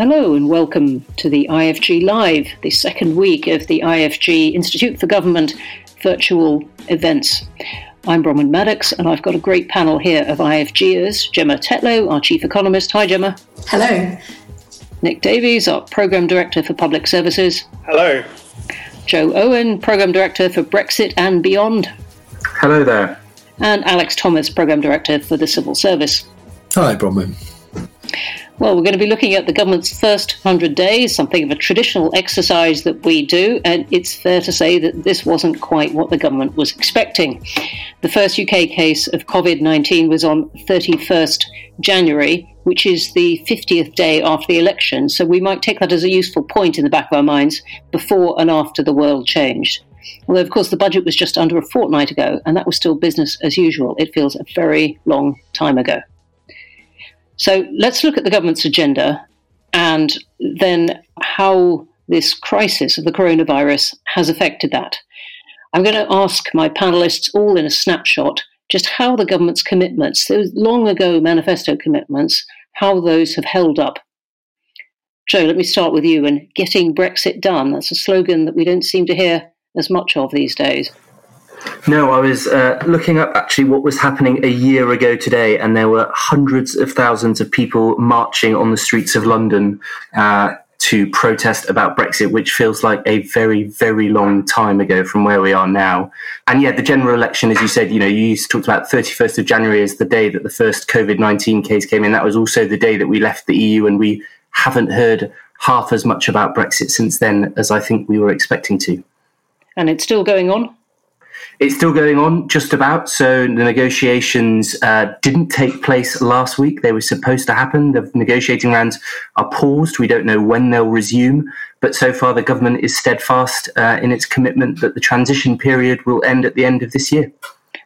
Hello and welcome to the IFG Live, the second week of the IFG Institute for Government virtual events. I'm Bronwen Maddox, and I've got a great panel here of IFGers Gemma Tetlow, our chief economist. Hi, Gemma. Hello. Nick Davies, our program director for public services. Hello. Joe Owen, program director for Brexit and Beyond. Hello there. And Alex Thomas, program director for the civil service. Hi, Bronwen. Well, we're going to be looking at the government's first 100 days, something of a traditional exercise that we do, and it's fair to say that this wasn't quite what the government was expecting. The first UK case of COVID 19 was on 31st January, which is the 50th day after the election, so we might take that as a useful point in the back of our minds before and after the world changed. Although, of course, the budget was just under a fortnight ago, and that was still business as usual. It feels a very long time ago. So let's look at the government's agenda and then how this crisis of the coronavirus has affected that. I'm going to ask my panelists, all in a snapshot, just how the government's commitments, those long ago manifesto commitments, how those have held up. Joe, let me start with you and getting Brexit done. That's a slogan that we don't seem to hear as much of these days. No, I was uh, looking up actually what was happening a year ago today, and there were hundreds of thousands of people marching on the streets of London uh, to protest about Brexit, which feels like a very, very long time ago from where we are now. And yeah, the general election, as you said, you know, you talked about 31st of January as the day that the first COVID 19 case came in. That was also the day that we left the EU, and we haven't heard half as much about Brexit since then as I think we were expecting to. And it's still going on? It's still going on, just about. So the negotiations uh, didn't take place last week. They were supposed to happen. The negotiating rounds are paused. We don't know when they'll resume. But so far, the government is steadfast uh, in its commitment that the transition period will end at the end of this year.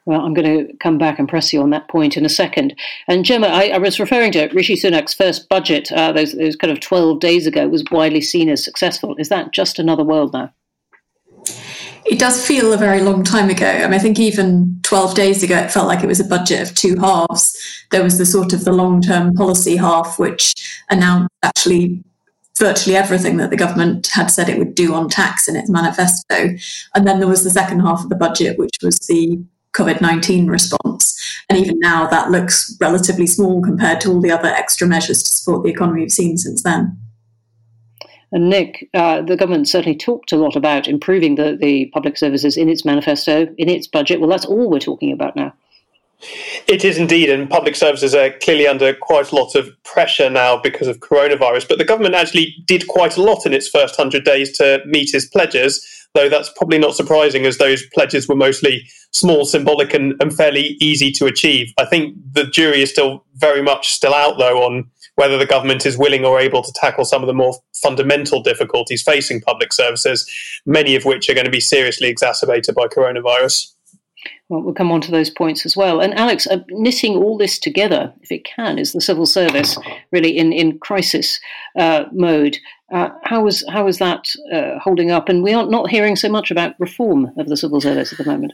Well, I'm going to come back and press you on that point in a second. And Gemma, I, I was referring to Rishi Sunak's first budget, uh, those, those kind of 12 days ago, was widely seen as successful. Is that just another world now? It does feel a very long time ago. I mean, I think even 12 days ago, it felt like it was a budget of two halves. There was the sort of the long term policy half, which announced actually virtually everything that the government had said it would do on tax in its manifesto. And then there was the second half of the budget, which was the COVID 19 response. And even now, that looks relatively small compared to all the other extra measures to support the economy we've seen since then. And Nick, uh, the government certainly talked a lot about improving the, the public services in its manifesto, in its budget. Well, that's all we're talking about now. It is indeed, and public services are clearly under quite a lot of pressure now because of coronavirus. But the government actually did quite a lot in its first 100 days to meet its pledges, though that's probably not surprising as those pledges were mostly small, symbolic, and, and fairly easy to achieve. I think the jury is still very much still out, though, on whether the government is willing or able to tackle some of the more fundamental difficulties facing public services, many of which are going to be seriously exacerbated by coronavirus. Well, we'll come on to those points as well. And Alex, uh, knitting all this together, if it can, is the civil service really in in crisis uh, mode. Uh, how is how is that uh, holding up? And we aren't not hearing so much about reform of the civil service at the moment.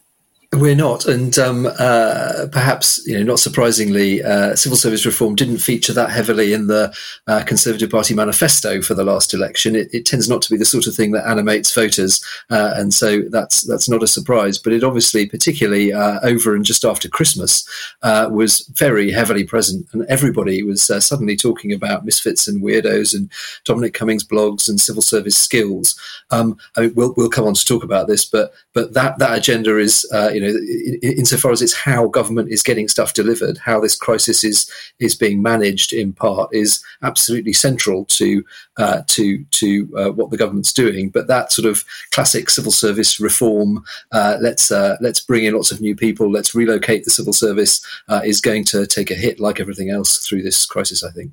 We're not, and um, uh, perhaps you know, not surprisingly, uh, civil service reform didn't feature that heavily in the uh, Conservative Party manifesto for the last election. It, it, tends not to be the sort of thing that animates voters, uh, and so that's that's not a surprise. But it obviously, particularly uh, over and just after Christmas, uh, was very heavily present, and everybody was suddenly talking about misfits and weirdos and Dominic Cummings blogs and civil service skills. Um, I mean, we'll we'll come on to talk about this, but but that that agenda is you know, insofar as it's how government is getting stuff delivered, how this crisis is is being managed in part is absolutely central to uh, to to uh, what the government's doing. But that sort of classic civil service reform, uh, let's uh, let's bring in lots of new people, let's relocate the civil service, uh, is going to take a hit like everything else through this crisis. I think.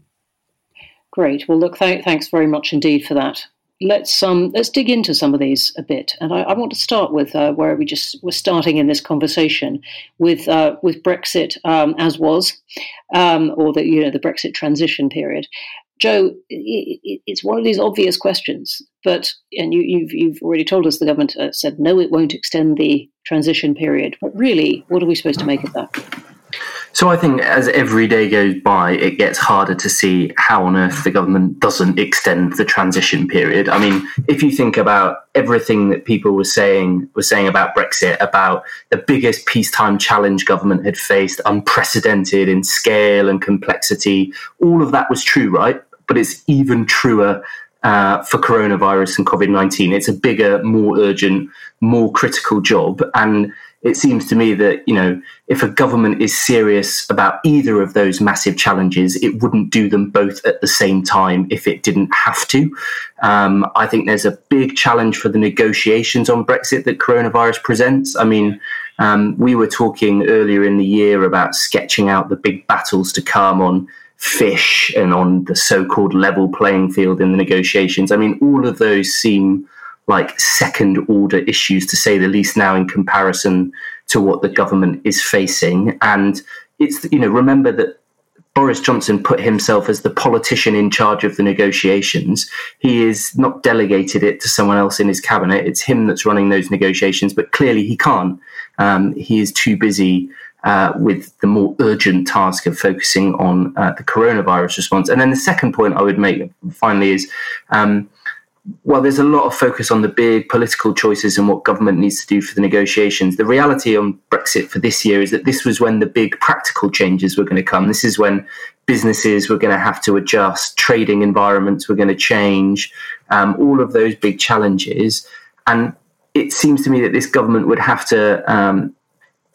Great. Well, look, th- thanks very much indeed for that let's um, let's dig into some of these a bit, and I, I want to start with uh, where we just were starting in this conversation with uh, with Brexit um, as was, um, or the you know the Brexit transition period. Joe, it, it's one of these obvious questions, but and you, have you've, you've already told us the government uh, said no, it won't extend the transition period. But really, what are we supposed to make of that? So I think as every day goes by, it gets harder to see how on earth the government doesn't extend the transition period. I mean, if you think about everything that people were saying were saying about Brexit, about the biggest peacetime challenge government had faced, unprecedented in scale and complexity, all of that was true, right? But it's even truer uh, for coronavirus and COVID 19. It's a bigger, more urgent, more critical job. And it seems to me that, you know, if a government is serious about either of those massive challenges, it wouldn't do them both at the same time if it didn't have to. Um, I think there's a big challenge for the negotiations on Brexit that coronavirus presents. I mean, um, we were talking earlier in the year about sketching out the big battles to come on fish and on the so-called level playing field in the negotiations. I mean, all of those seem like second order issues to say the least now in comparison to what the government is facing. And it's, you know, remember that Boris Johnson put himself as the politician in charge of the negotiations. He is not delegated it to someone else in his cabinet. It's him that's running those negotiations, but clearly he can't. Um, he is too busy uh, with the more urgent task of focusing on uh, the coronavirus response. And then the second point I would make finally is um, while there's a lot of focus on the big political choices and what government needs to do for the negotiations, the reality on Brexit for this year is that this was when the big practical changes were going to come. This is when businesses were going to have to adjust, trading environments were going to change, um, all of those big challenges. And it seems to me that this government would have to um,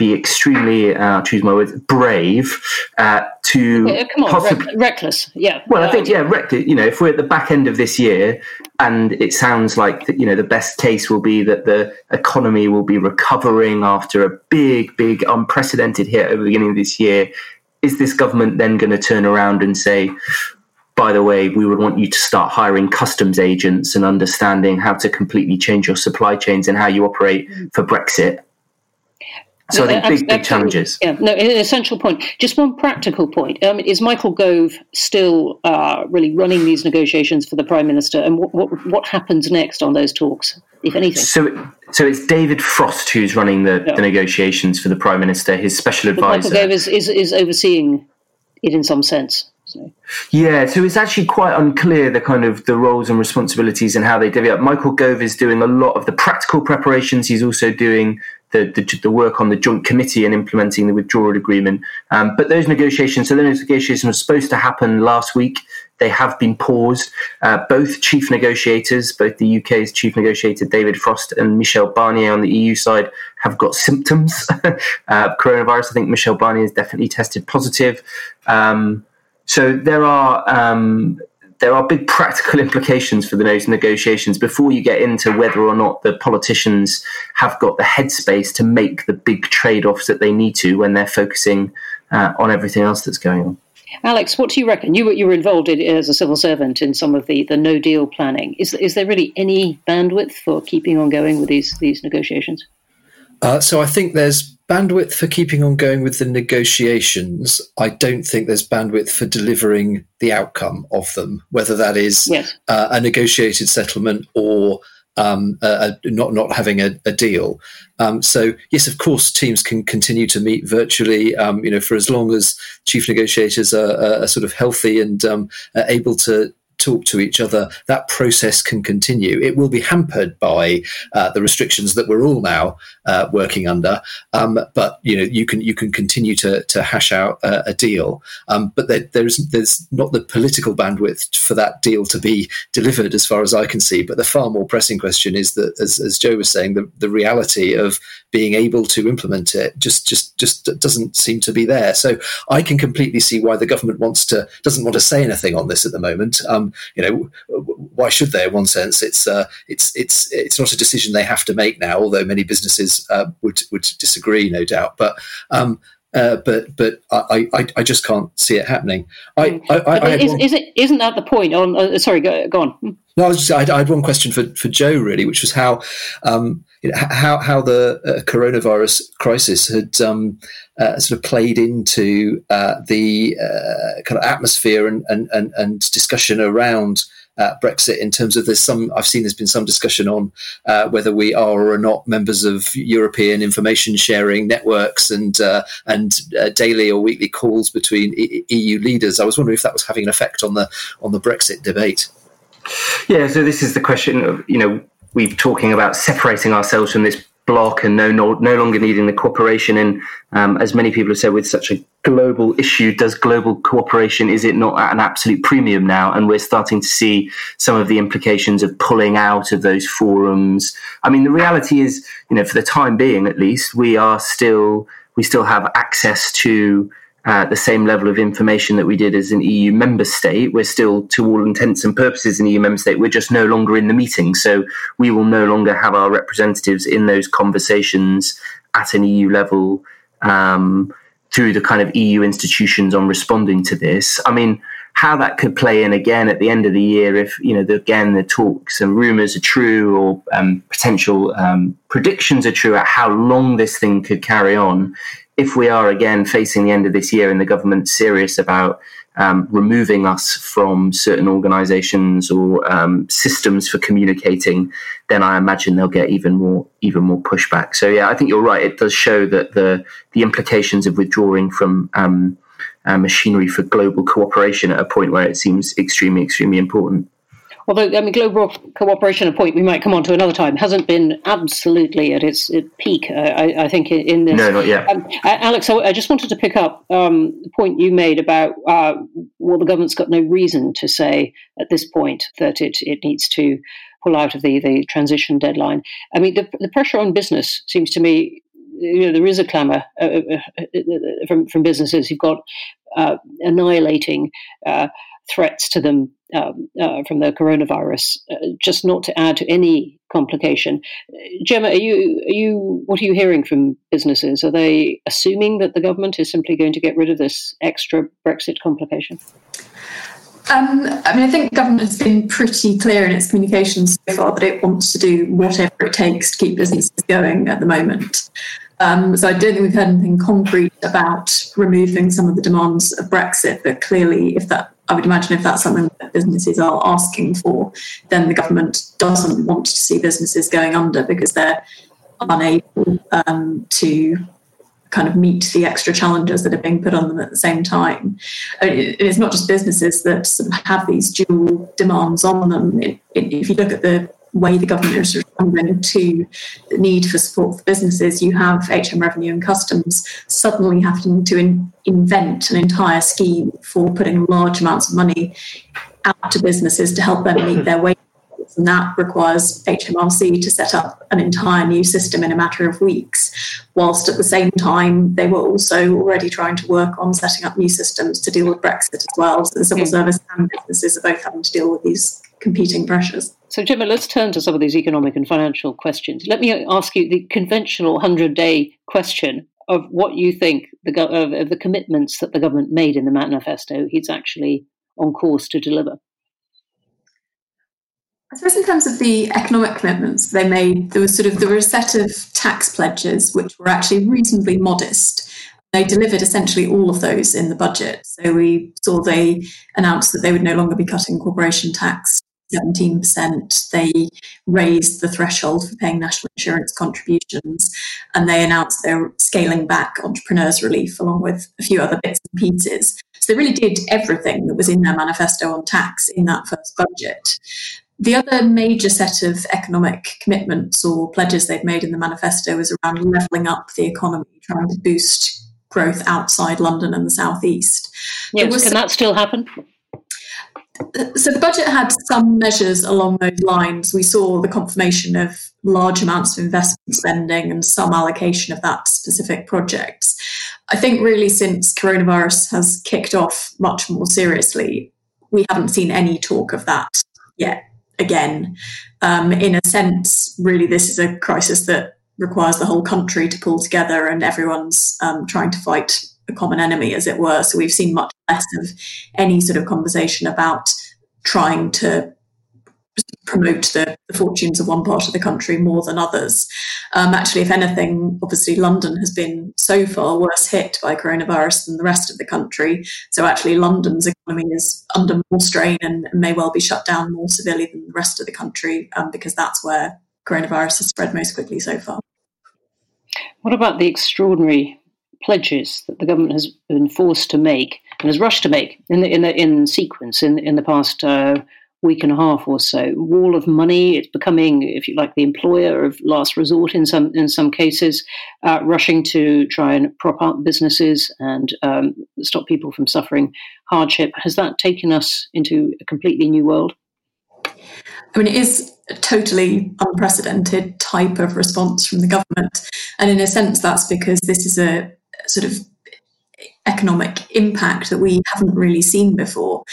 be extremely, uh, choose my words, brave uh, to yeah, come on, possibly, reck- reckless. Yeah. Well, I think yeah, reckless. You know, if we're at the back end of this year, and it sounds like that, you know the best case will be that the economy will be recovering after a big, big, unprecedented hit at the beginning of this year. Is this government then going to turn around and say? By the way, we would want you to start hiring customs agents and understanding how to completely change your supply chains and how you operate for Brexit so I think big, big challenges. Yeah, no, an essential point. Just one practical point. Um, is Michael Gove still uh, really running these negotiations for the Prime Minister? And what, what, what, happens next on those talks, if anything? So, so it's David Frost who's running the, yeah. the negotiations for the Prime Minister, his special advisor. Michael Gove is, is, is overseeing it in some sense. So. Yeah, so it's actually quite unclear the kind of the roles and responsibilities and how they divvy up. Michael Gove is doing a lot of the practical preparations. He's also doing the, the, the, work on the joint committee and implementing the withdrawal agreement. Um, but those negotiations, so those negotiations were supposed to happen last week. They have been paused. Uh, both chief negotiators, both the UK's chief negotiator David Frost and Michel Barnier on the EU side, have got symptoms uh, coronavirus. I think Michel Barnier has definitely tested positive. Um, so there are um, there are big practical implications for those negotiations before you get into whether or not the politicians have got the headspace to make the big trade offs that they need to when they're focusing uh, on everything else that's going on. Alex, what do you reckon? You were, you were involved in, as a civil servant in some of the, the no deal planning. Is, is there really any bandwidth for keeping on going with these, these negotiations? Uh, so I think there's bandwidth for keeping on going with the negotiations. I don't think there's bandwidth for delivering the outcome of them, whether that is yes. uh, a negotiated settlement or um, not not having a, a deal. Um, so yes, of course, teams can continue to meet virtually. Um, you know, for as long as chief negotiators are, are sort of healthy and um, able to talk to each other, that process can continue. It will be hampered by uh, the restrictions that we're all now uh, working under, um, but you know you can you can continue to to hash out a, a deal. Um, but there, there's there's not the political bandwidth for that deal to be delivered, as far as I can see. But the far more pressing question is that, as, as Joe was saying, the, the reality of being able to implement it just just just doesn't seem to be there. So I can completely see why the government wants to doesn't want to say anything on this at the moment. Um, you know, why should they? In one sense, it's uh, it's it's it's not a decision they have to make now. Although many businesses uh, would would disagree, no doubt. But um, uh, but but I, I, I just can't see it happening. I, I, I is, one, is, it isn't that the point? On uh, sorry, go, go on. No, I, was just, I, had one question for, for Joe really, which was how um, know, how how the uh, coronavirus crisis had um, uh, sort of played into uh, the uh, kind of atmosphere and, and, and, and discussion around uh, Brexit in terms of there's some I've seen there's been some discussion on uh, whether we are or not members of European information sharing networks and and daily or weekly calls between e- EU leaders. I was wondering if that was having an effect on the on the Brexit debate. Yeah, so this is the question of you know we're talking about separating ourselves from this block and no, no, no longer needing the cooperation. And um, as many people have said, with such a global issue, does global cooperation is it not at an absolute premium now? And we're starting to see some of the implications of pulling out of those forums. I mean, the reality is, you know, for the time being, at least, we are still we still have access to uh, the same level of information that we did as an EU member state. We're still, to all intents and purposes, an EU member state. We're just no longer in the meeting. So we will no longer have our representatives in those conversations at an EU level um, through the kind of EU institutions on responding to this. I mean, how that could play in again at the end of the year if you know the, again the talks and rumors are true or um, potential um, predictions are true at how long this thing could carry on if we are again facing the end of this year and the government serious about um, removing us from certain organisations or um, systems for communicating, then I imagine they'll get even more even more pushback. So yeah, I think you're right. It does show that the the implications of withdrawing from um, uh, machinery for global cooperation at a point where it seems extremely extremely important although I mean, global cooperation, a point we might come on to another time, hasn't been absolutely at its peak. Uh, I, I, think in this. No, not yet. Um, Alex, I, I, just wanted to pick up um, the point you made about uh, well, the government's got no reason to say at this point that it it needs to pull out of the the transition deadline. I mean, the the pressure on business seems to me. You know, there is a clamour uh, uh, uh, uh from from businesses who've got annihilating threats to them um, uh, from the coronavirus, uh, just not to add to any complication. Gemma, are you, are you, what are you hearing from businesses? Are they assuming that the government is simply going to get rid of this extra Brexit complication? Um, I mean, I think government has been pretty clear in its communications so far that it wants to do whatever it takes to keep businesses going at the moment. Um, so I don't think we've heard anything concrete about removing some of the demands of Brexit, but clearly, if that I would imagine if that's something that businesses are asking for, then the government doesn't want to see businesses going under because they're unable um, to kind of meet the extra challenges that are being put on them at the same time. it's not just businesses that sort of have these dual demands on them. If you look at the way the government is responding to the need for support for businesses, you have HM Revenue and Customs suddenly having to in, invent an entire scheme for putting large amounts of money out to businesses to help them meet their wage. And that requires HMRC to set up an entire new system in a matter of weeks, whilst at the same time they were also already trying to work on setting up new systems to deal with Brexit as well. So the civil hmm. service and businesses are both having to deal with these competing pressures. So, Gemma, let's turn to some of these economic and financial questions. Let me ask you the conventional 100 day question of what you think the, of, of the commitments that the government made in the manifesto it's actually on course to deliver. I suppose in terms of the economic commitments they made, there was sort of there were a set of tax pledges which were actually reasonably modest. They delivered essentially all of those in the budget. So we saw they announced that they would no longer be cutting corporation tax 17%. They raised the threshold for paying national insurance contributions and they announced they're scaling back entrepreneurs' relief along with a few other bits and pieces. So they really did everything that was in their manifesto on tax in that first budget. The other major set of economic commitments or pledges they've made in the manifesto is around levelling up the economy, trying to boost growth outside London and the southeast. Yes, can that still happen? So the budget had some measures along those lines. We saw the confirmation of large amounts of investment spending and some allocation of that specific projects. I think really since coronavirus has kicked off much more seriously, we haven't seen any talk of that yet again. Um, in a sense, really, this is a crisis that requires the whole country to pull together and everyone's um, trying to fight a common enemy, as it were. So we've seen much less of any sort of conversation about trying to promote the, the, fortunes of one part of the country more than others. Um, actually, if anything, obviously London has been so far worse hit by coronavirus than the rest of the country. So actually, London's economy is under more strain and may well be shut down more severely than the rest of the country um, because that's where coronavirus has spread most quickly so far. What about the extraordinary pledges that the government has been forced to make and has rushed to make in the, in the, in sequence in in the past uh, week and a half or so. Wall of money. It's becoming, if you like, the employer of last resort in some in some cases, uh, rushing to try and prop up businesses and um, stop people from suffering hardship. Has that taken us into a completely new world? I mean, it is a totally unprecedented type of response from the government, and in a sense, that's because this is a sort of economic impact that we haven't really seen before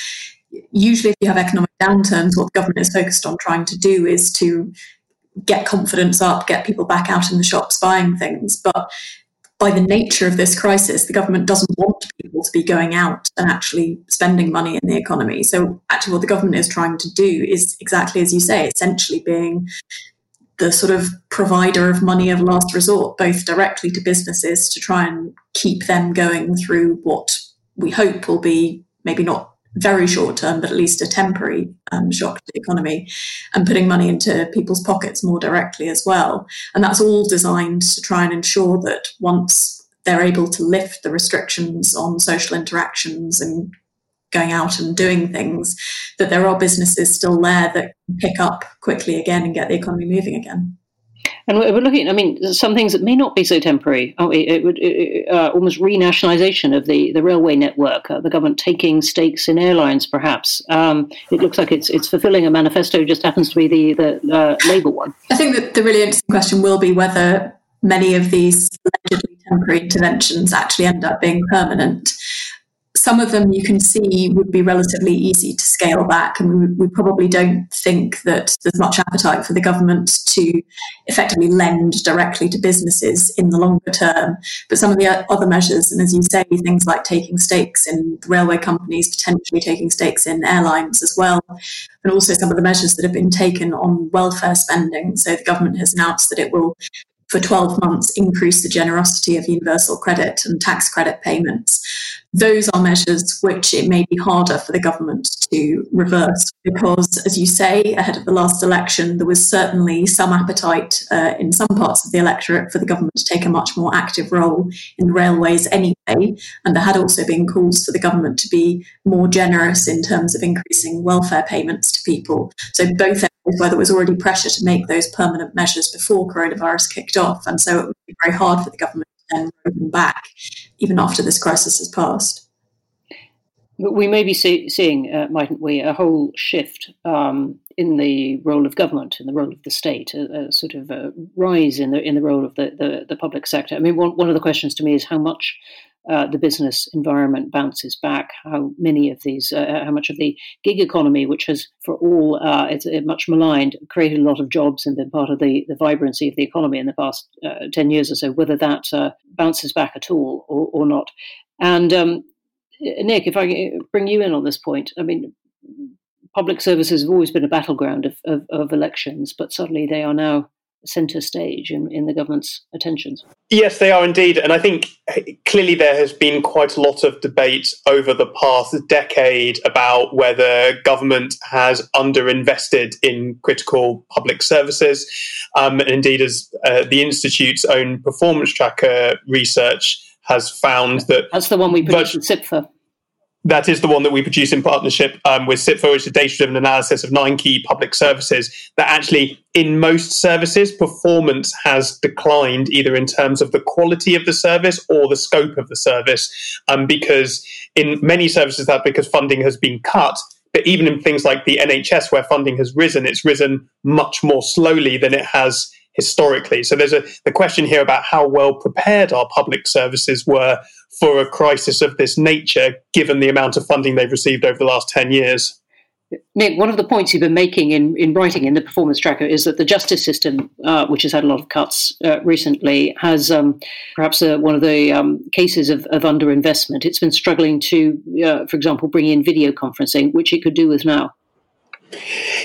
usually if you have economic downturns, what the government is focused on trying to do is to get confidence up, get people back out in the shops buying things. But by the nature of this crisis, the government doesn't want people to be going out and actually spending money in the economy. So, actually, what the government is trying to do is exactly as you say, essentially being the sort of provider of money of last resort, both directly to businesses to try and keep them going through what we hope will be maybe not very short term, but at least a temporary um, shock to the economy, and putting money into people's pockets more directly as well. And that's all designed to try and ensure that once they're able to lift the restrictions on social interactions and going out and doing things, that there are businesses still there that pick up quickly again and get the economy moving again. And we're looking, I mean, some things that may not be so temporary. Oh, it, would uh, almost renationalisation of the, the railway network, uh, the government taking stakes in airlines, perhaps. Um, it looks like it's it's fulfilling a manifesto, just happens to be the, the uh, Labour one. I think that the really interesting question will be whether many of these allegedly temporary interventions actually end up being permanent some of them you can see would be relatively easy to scale back, and we, probably don't think that there's much appetite for the government to effectively lend directly to businesses in the longer term. But some of the other measures, and as you say, things like taking stakes in railway companies, potentially taking stakes in airlines as well, and also some of the measures that have been taken on welfare spending. So the government has announced that it will for 12 months increase the generosity of universal credit and tax credit payments. Those are measures which it may be harder for the government to reverse because, as you say, ahead of the last election, there was certainly some appetite uh, in some parts of the electorate for the government to take a much more active role in railways anyway. And there had also been calls for the government to be more generous in terms of increasing welfare payments to people. So both where there was already pressure to make those permanent measures before coronavirus kicked off. And so it would be very hard for the government to then roll them back, even after this crisis has passed. We may be see- seeing, uh, mightn't we, a whole shift um, in the role of government, in the role of the state, a, a sort of a rise in the in the role of the, the, the public sector. I mean, one, one of the questions to me is how much uh, the business environment bounces back, how many of these, uh, how much of the gig economy, which has for all, uh, it's uh, much maligned, created a lot of jobs and been part of the, the vibrancy of the economy in the past uh, 10 years or so, whether that bounces back at all or, or not. And um, Nick, if I bring you in on this point, I mean, public services have always been a battleground of, of, of elections, but suddenly they are now centre stage in, in the government's attentions. Yes, they are indeed. And I think clearly there has been quite a lot of debate over the past decade about whether government has underinvested in critical public services. Um, and indeed, as uh, the Institute's own performance tracker research has found that. That's the one we produced at CIPFA that is the one that we produce in partnership um, with CIPFA, which is a data-driven analysis of nine key public services. That actually, in most services, performance has declined either in terms of the quality of the service or the scope of the service, um, because in many services that because funding has been cut. But even in things like the NHS, where funding has risen, it's risen much more slowly than it has historically. So there's a the question here about how well prepared our public services were for a crisis of this nature, given the amount of funding they've received over the last 10 years. Nick, one of the points you've been making in, in writing in the performance tracker is that the justice system, uh, which has had a lot of cuts uh, recently, has um, perhaps uh, one of the um, cases of, of, underinvestment. It's been struggling to, uh, for example, bring in video conferencing, which it could do with now.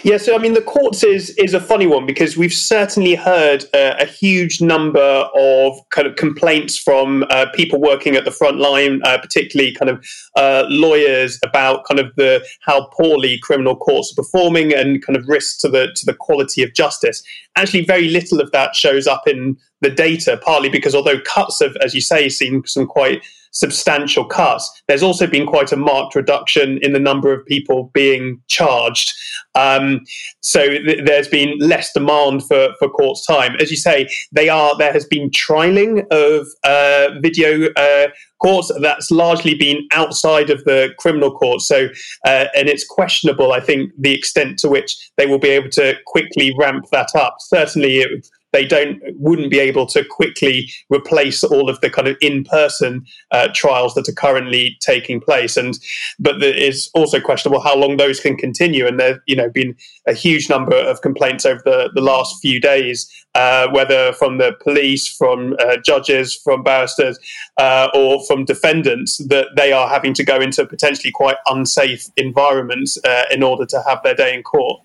Yeah, so I mean, the courts is is a funny one because we've certainly heard uh, a huge number of kind of complaints from uh, people working at the front line, uh, particularly kind of uh, lawyers about kind of the how poorly criminal courts are performing and kind of risks to the to the quality of justice. Actually, very little of that shows up in the data, partly because although cuts have, as you say, seen some quite substantial cuts, there's also been quite a marked reduction in the number of people being charged. Um, so th- there's been less demand for, for court's time. As you say, they are there has been trialing of uh, video uh, courts that's largely been outside of the criminal court. So, uh, and it's questionable, I think, the extent to which they will be able to quickly ramp that up. Certainly, it they don't wouldn't be able to quickly replace all of the kind of in-person uh, trials that are currently taking place and but it is also questionable how long those can continue and there you know been a huge number of complaints over the, the last few days uh, whether from the police from uh, judges from barristers uh, or from defendants that they are having to go into potentially quite unsafe environments uh, in order to have their day in court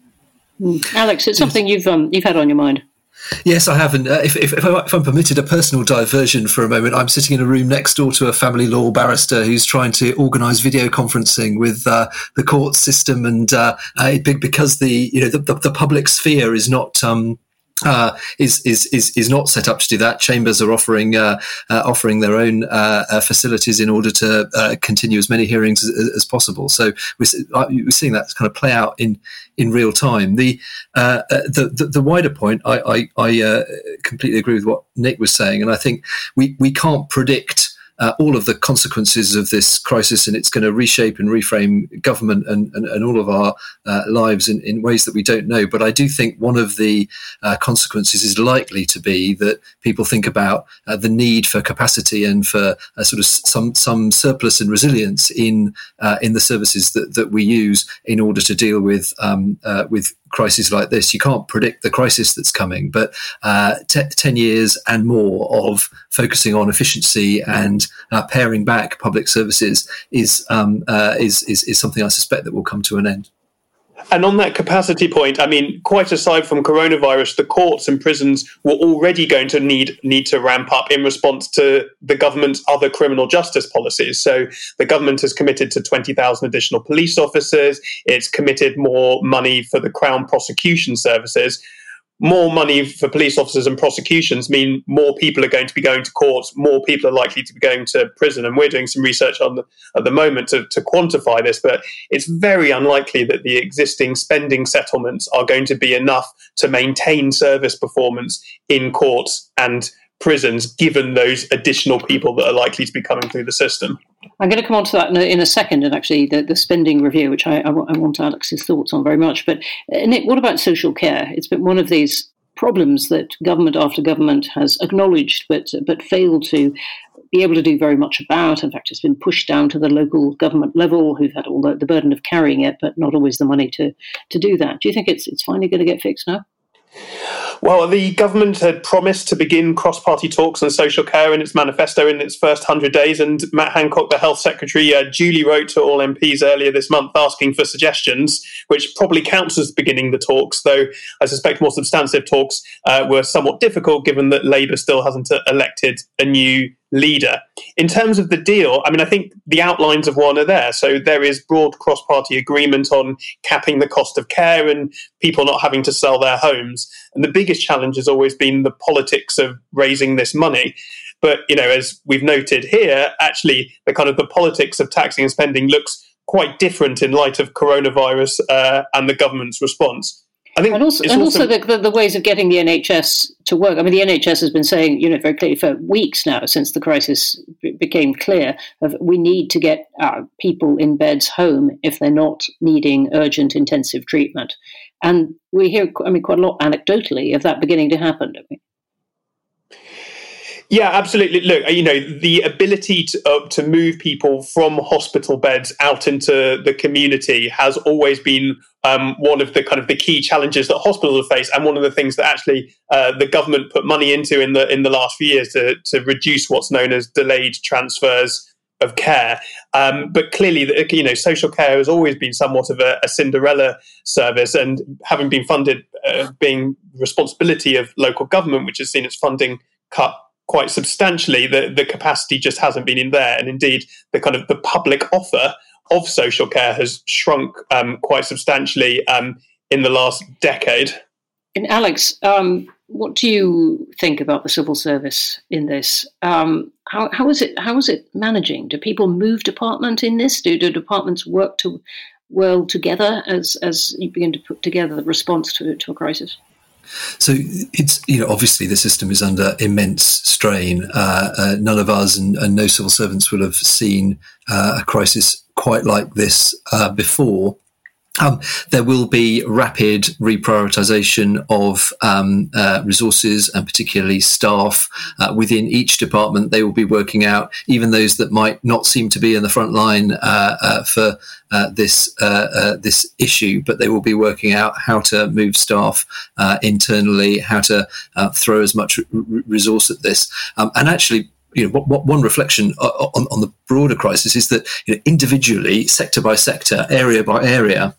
hmm. Alex, it's something you've um, you've had on your mind. Yes, I haven't. Uh, if, if, if, I, am permitted a personal diversion for a moment, I'm sitting in a room next door to a family law barrister who's trying to organise video conferencing with uh, the court system, and uh, uh because the you know the, the, the public sphere is not. Um, uh, is, is is is not set up to do that. Chambers are offering uh, uh, offering their own uh, uh, facilities in order to uh, continue as many hearings as, as possible. So we're, we're, seeing that kind of play out in in real time. The the, the, the wider point, I I, I completely agree with what Nick was saying, and I think we we can't predict uh, all of the consequences of this crisis, and it's going to reshape and reframe government and, and, and all of our uh, lives in, in, ways that we don't know. But I do think one of the uh, consequences is likely to be that people think about uh, the need for capacity and for uh, sort of some some surplus and resilience in uh, in the services that, that we use in order to deal with um, with crisis like this. You can't predict the crisis that's coming, but uh, t- 10 years and more of focusing on efficiency and uh, paring back public services is, um, uh, is, is, is something I suspect that will come to an end. And on that capacity point, I mean, quite aside from coronavirus, the courts and prisons were already going to need need to ramp up in response to the government's other criminal justice policies. So the government has committed to twenty thousand additional police officers. It's committed more money for the Crown prosecution services more money for police officers and prosecutions mean more people are going to be going to court, more people are likely to be going to prison. And we're doing some research on the, at the moment to, to quantify this, but it's very unlikely that the existing spending settlements are going to be enough to maintain service performance in courts and prisons, given those additional people that are likely to be coming through the system. I'm going to come on to that in a, in a second, and actually the, the spending review, which I, I, I, want Alex's thoughts on very much. But uh, Nick, what about social care? It's been one of these problems that government after government has acknowledged, but but failed to be able to do very much about. In fact, it's been pushed down to the local government level, who've had all the, the burden of carrying it, but not always the money to to do that. Do you think it's it's finally going to get fixed now? Well, the government had promised to begin cross party talks on social care in its manifesto in its first 100 days. And Matt Hancock, the health secretary, uh, duly wrote to all MPs earlier this month asking for suggestions, which probably counts as beginning the talks, though I suspect more substantive talks uh, were somewhat difficult given that Labour still hasn't uh, elected a new leader. In terms of the deal, I mean, I think the outlines of one are there. So there is broad cross party agreement on capping the cost of care and people not having to sell their homes. And the biggest challenge has always been the politics of raising this money. But, you know, as we've noted here, actually, the kind of the politics of taxing and spending looks quite different in light of coronavirus uh, and the government's response. I think and also, and also, also the, the, the, ways of getting the NHS to work. I mean, the NHS has been saying, you know, very clearly for weeks now since the crisis became clear of we need to get people in beds home if they're not needing urgent intensive treatment. And we hear, I mean, quite a lot anecdotally of that beginning to happen, don't we? Yeah, absolutely. Look, you know, the ability to, uh, to move people from hospital beds out into the community has always been um, one of the kind of the key challenges that hospitals have faced, and one of the things that actually uh, the government put money into in the in the last few years to to reduce what's known as delayed transfers of care. Um, but clearly, you know, social care has always been somewhat of a, a Cinderella service, and having been funded, uh, being responsibility of local government, which has seen its funding cut quite substantially, the, the capacity just hasn't been in there. And indeed, the kind of the public offer of social care has shrunk um, quite substantially um, in the last decade. And Alex, um, what do you think about the civil service in this? Um, how, how is it? How is it managing? Do people move department in this? Do, do departments work to well together as as you begin to put together the response to to a crisis? So it's you know obviously the system is under immense strain. Uh, uh, none of us and, and, no civil servants will have seen uh, a crisis quite like this uh, before. Um, there will be rapid reprioritization of um, uh, resources and particularly staff uh, within each department. They will be working out, even those that might not seem to be in the front line uh, uh for uh, this uh, this issue, but they will be working out how to move staff internally, how to throw as much r- resource at this, um, and actually you know, what, what one reflection on, on, the broader crisis is that you know, individually, sector by sector, area by area,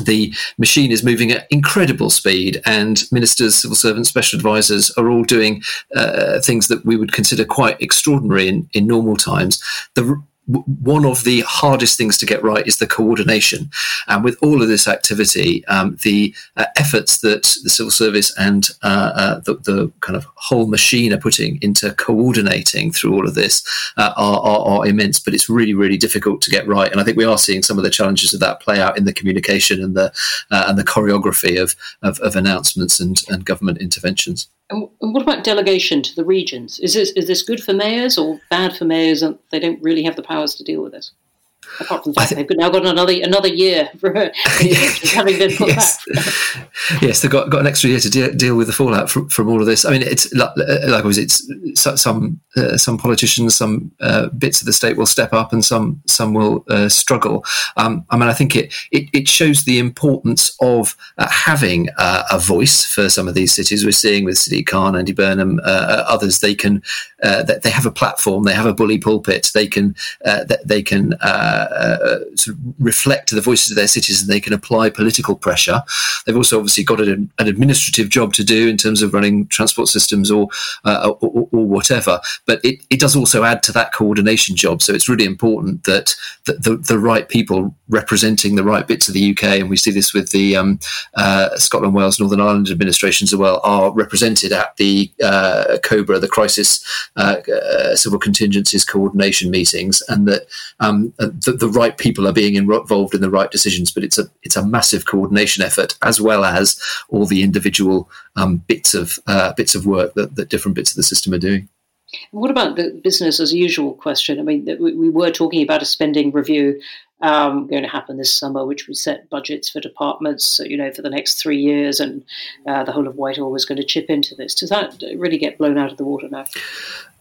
the machine is moving at incredible speed, and ministers, civil servants, special advisors are all doing uh, things that we would consider quite extraordinary in, in normal times. The one of the hardest things to get right is the coordination. And with all of this activity, um, the uh, efforts that the civil service and uh, uh, the, the, kind of whole machine are putting into coordinating through all of this uh, are, are, are, immense. But it's really, really difficult to get right. And I think we are seeing some of the challenges of that play out in the communication and the uh, and the choreography of, of, of announcements and, and government interventions. And what about delegation to the regions? Is this is this good for mayors or bad for mayors, and they don't really have the powers to deal with this? Apart from the fact they've now got another another year for having been put yes. back. yes, they've got, got an extra year to de- deal with the fallout from, from all of this. I mean, it's like, like was it's some uh, some politicians, some uh, bits of the state will step up, and some some will uh, struggle. Um, I mean, I think it, it, it shows the importance of uh, having a voice for some of these cities. We're seeing with Sadiq Khan, Andy Burnham, uh, others. They can they have a platform, they have a bully pulpit, they can they can uh, sort of reflect the voices of their citizens. They can apply political pressure. They've also obviously got an, an administrative job to do in terms of running transport systems or uh, or, or, whatever. But it, it does also add to that coordination job. So it's really important that the, the, the right people representing the right bits of the UK, and we see this with the um, uh, Scotland, Wales, Northern Ireland administrations as well, are represented at the uh, COBRA, the Crisis uh, uh, Civil Contingencies Coordination meetings, and that um, the, the, right people are being involved in the right decisions. But it's a it's a massive coordination effort as well as all the individual um, bits of uh, bits of work that, that different bits of the system are doing. What about the business as usual question? I mean, we were talking about a spending review um, going to happen this summer, which would set budgets for departments, you know, for the next three years, and uh, the whole of Whitehall was going to chip into this. Does that really get blown out of the water now?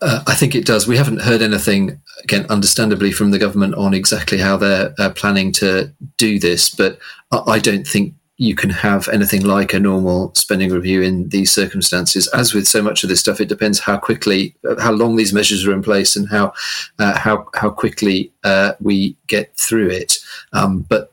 Uh, I think it does. We haven't heard anything, again, understandably, from the government on exactly how they're uh, planning to do this, but I don't think you can have anything like a normal spending review in these circumstances. As with so much of this stuff, it depends how quickly, how long these measures are in place, and how uh, how how quickly uh, we get through it. Um, but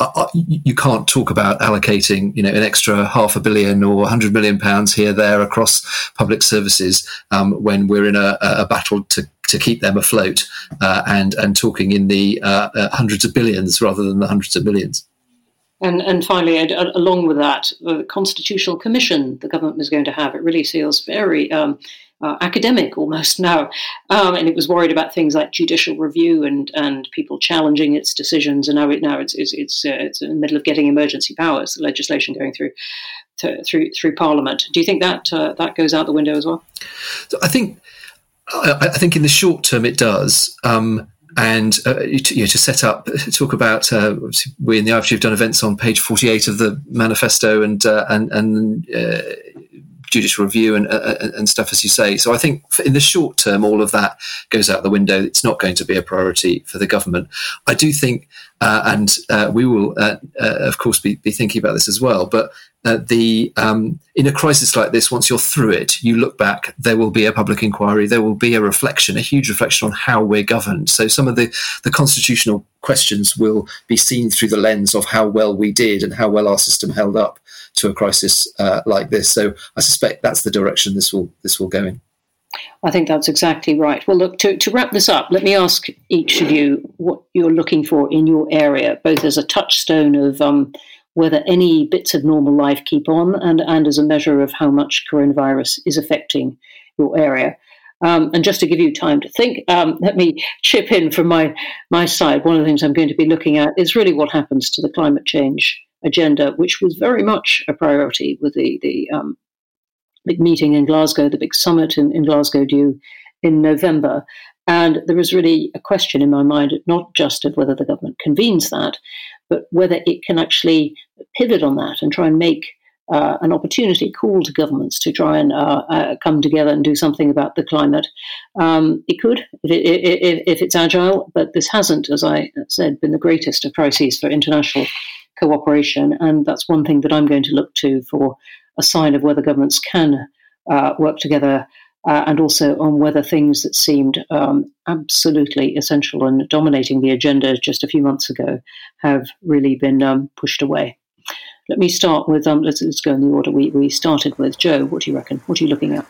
uh, uh you can't talk about allocating, you know, an extra half a billion or 100 million pounds here there across public services um, when we're in a, a battle to to keep them afloat uh, and and talking in the uh, uh, hundreds of billions rather than the hundreds of millions. And, and finally, along with that, the constitutional commission the government was going to have, it really feels very um, uh, academic almost now. Um, and it was worried about things like judicial review and, and people challenging its decisions. And now, it, now it's, it's, it's, uh, it's in the middle of getting emergency powers, legislation going through. To, through through Parliament, do you think that uh, that goes out the window as well? I think I, I think in the short term it does. Um, and uh, you, know, to set up, talk about. Uh, we in the IFG have done events on page forty-eight of the manifesto and uh, and and uh, judicial review and, uh, and stuff, as you say. So I think in the short term, all of that goes out the window. It's not going to be a priority for the government. I do think uh, and uh, we will, uh, uh, of course, be, be thinking about this as well. But uh, the um, in a crisis like this, once you're through it, you look back. There will be a public inquiry. There will be a reflection, a huge reflection on how we're governed. So some of the the constitutional questions will be seen through the lens of how well we did and how well our system held up to a crisis like this. So I suspect that's the direction this will this will go in. I think that's exactly right. Well, look, to, to wrap this up, let me ask each of you what you're looking for in your area, both as a touchstone of um, whether any bits of normal life keep on and, and as a measure of how much coronavirus is affecting your area. Um, and just to give you time to think, um, let me chip in from my, my side. One of the things I'm going to be looking at is really what happens to the climate change agenda, which was very much a priority with the, the um, big meeting in Glasgow, the big summit in, in Glasgow due in November. And there is really a question in my mind, not just of whether the government convenes that, but whether it can actually pivot on that and try and make uh, an opportunity call to governments to try and uh, uh, come together and do something about the climate. Um, it could, if, it, if, if, it's agile, but this hasn't, as I said, been the greatest of crises for international cooperation. And that's one thing that I'm going to look to for a sign of whether governments can uh, work together uh, and also on whether things that seemed um, absolutely essential and dominating the agenda just a few months ago have really been um, pushed away. Let me start with, um, let's, let's, go in the order we, we started with. Joe, what do you reckon? What are you looking at?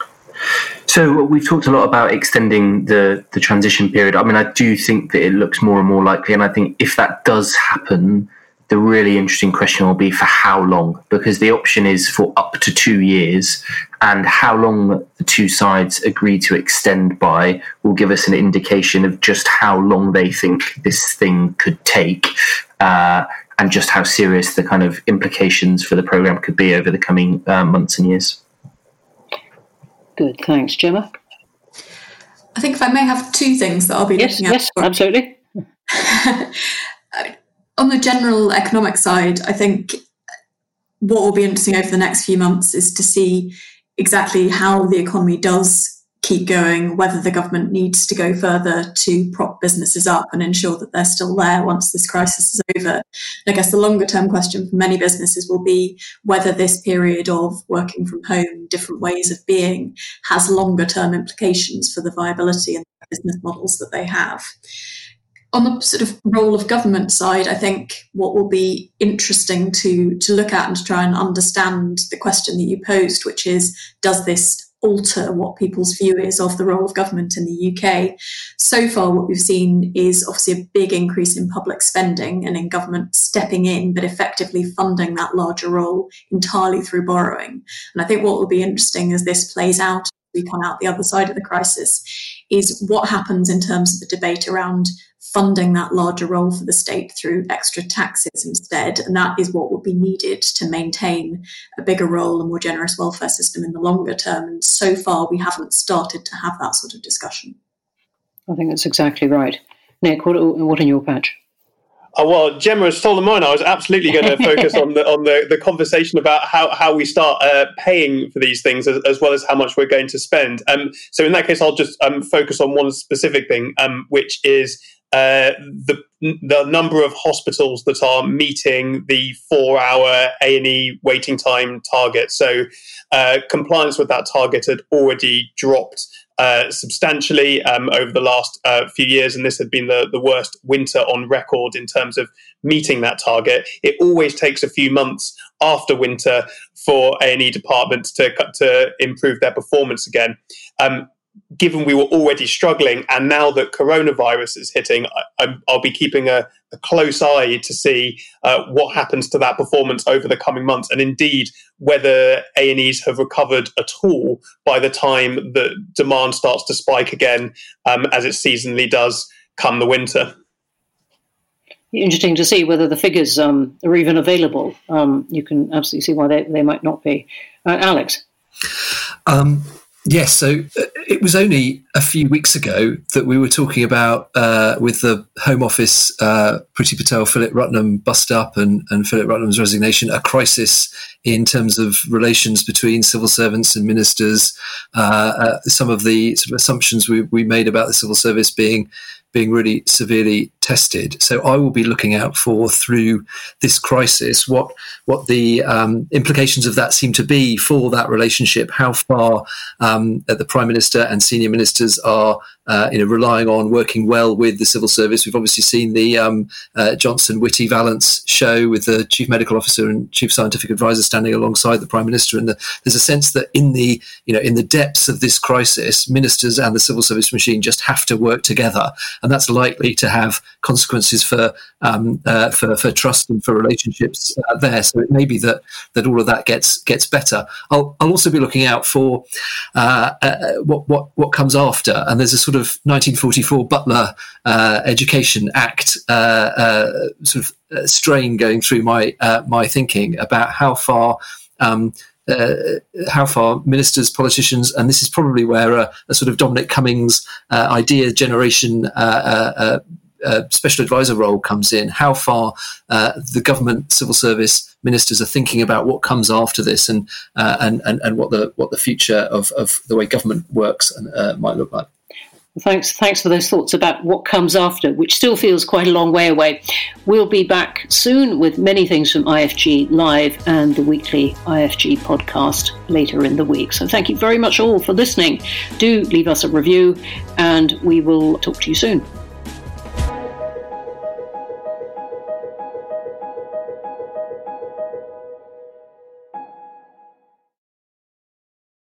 So we've talked a lot about extending the, the transition period. I mean, I do think that it looks more and more likely, and I think if that does happen, the really interesting question will be for how long, because the option is for up to two years, and how long the two sides agree to extend by will give us an indication of just how long they think this thing could take. Uh, and just how serious the kind of implications for the program could be over the coming uh, months and years. Good, thanks, Gemma. I think if I may have two things that I'll be yes, looking at. Yes, absolutely. on the general economic side, I think what will be interesting over the next few months is to see exactly how the economy does keep going, whether the government needs to go further to prop businesses up and ensure that they're still there once this crisis is over. I guess the longer term question for many businesses will be whether this period of working from home, different ways of being, has longer term implications for the viability and business models that they have on the sort of role of government side, I think what will be interesting to to look at and to try and understand the question that you posed, which is, does this alter what people's view is of the role of government in the UK? So far, what we've seen is obviously a big increase in public spending and in government stepping in, but effectively funding that larger role entirely through borrowing. And I think what will be interesting as this plays out we come out the other side of the crisis is what happens in terms of the debate around funding that larger role for the state through extra taxes instead. And that is what would be needed to maintain a bigger role and more generous welfare system in the longer term. And so far, we haven't started to have that sort of discussion. I think that's exactly right. Nick, what, what in your patch? Oh, well, Gemma has stolen mine. I was absolutely going to focus on the on the, the conversation about how, how we start uh, paying for these things as, as, well as how much we're going to spend. Um, so in that case, I'll just um, focus on one specific thing, um, which is uh, the the number of hospitals that are meeting the four hour A and E waiting time target. So uh, compliance with that target had already dropped uh, substantially um, over the last uh, few years, and this had been the, the worst winter on record in terms of meeting that target. It always takes a few months after winter for A and E departments to to improve their performance again. Um, given we were already struggling, and now that coronavirus is hitting, I, will be keeping a, a, close eye to see uh, what happens to that performance over the coming months, and indeed whether A and E's have recovered at all by the time that demand starts to spike again, um, as it seasonally does come the winter. Interesting to see whether the figures um, are even available. Um, you can absolutely see why they, they might not be. Uh, Alex. Um, Yes, so uh, it was only a few weeks ago that we were talking about uh, with the Home Office, uh, Priti Patel, Philip Rutnam bust up, and, and Philip Rutnam's resignation, a crisis in terms of relations between civil servants and ministers. Uh, uh, some of the sort of assumptions we, we made about the civil service being being really severely tested. So I will be looking out for through this crisis what what the um, implications of that seem to be for that relationship. How far um, the prime minister and senior ministers are uh, you know, relying on working well with the civil service. We've obviously seen the um, uh, Johnson Whitty Vallance show with the chief medical officer and chief scientific advisor standing alongside the prime minister, and the, there's a sense that in the you know in the depths of this crisis, ministers and the civil service machine just have to work together, and that's likely to have consequences for um, uh, for, for trust and for relationships uh, there. So it may be that that all of that gets gets better. I'll, I'll also be looking out for uh, uh, what what what comes after, and there's a sort of 1944 Butler uh, Education Act uh, uh sort of uh, strain going through my uh, my thinking about how far. Um, how far ministers, politicians, and this is probably where a, a sort of Dominic Cummings idea generation uh, special advisor role comes in, how far uh, the government civil service ministers are thinking about what comes after this and uh, and, and, and what the what the future of, of the way government works might look like. Thanks, thanks for those thoughts about what comes after, which still feels quite a long way away. We'll be back soon with many things from IFG Live and the weekly IFG podcast later in the week. So thank you very much all for listening. Do leave us a review, and we will talk to you soon.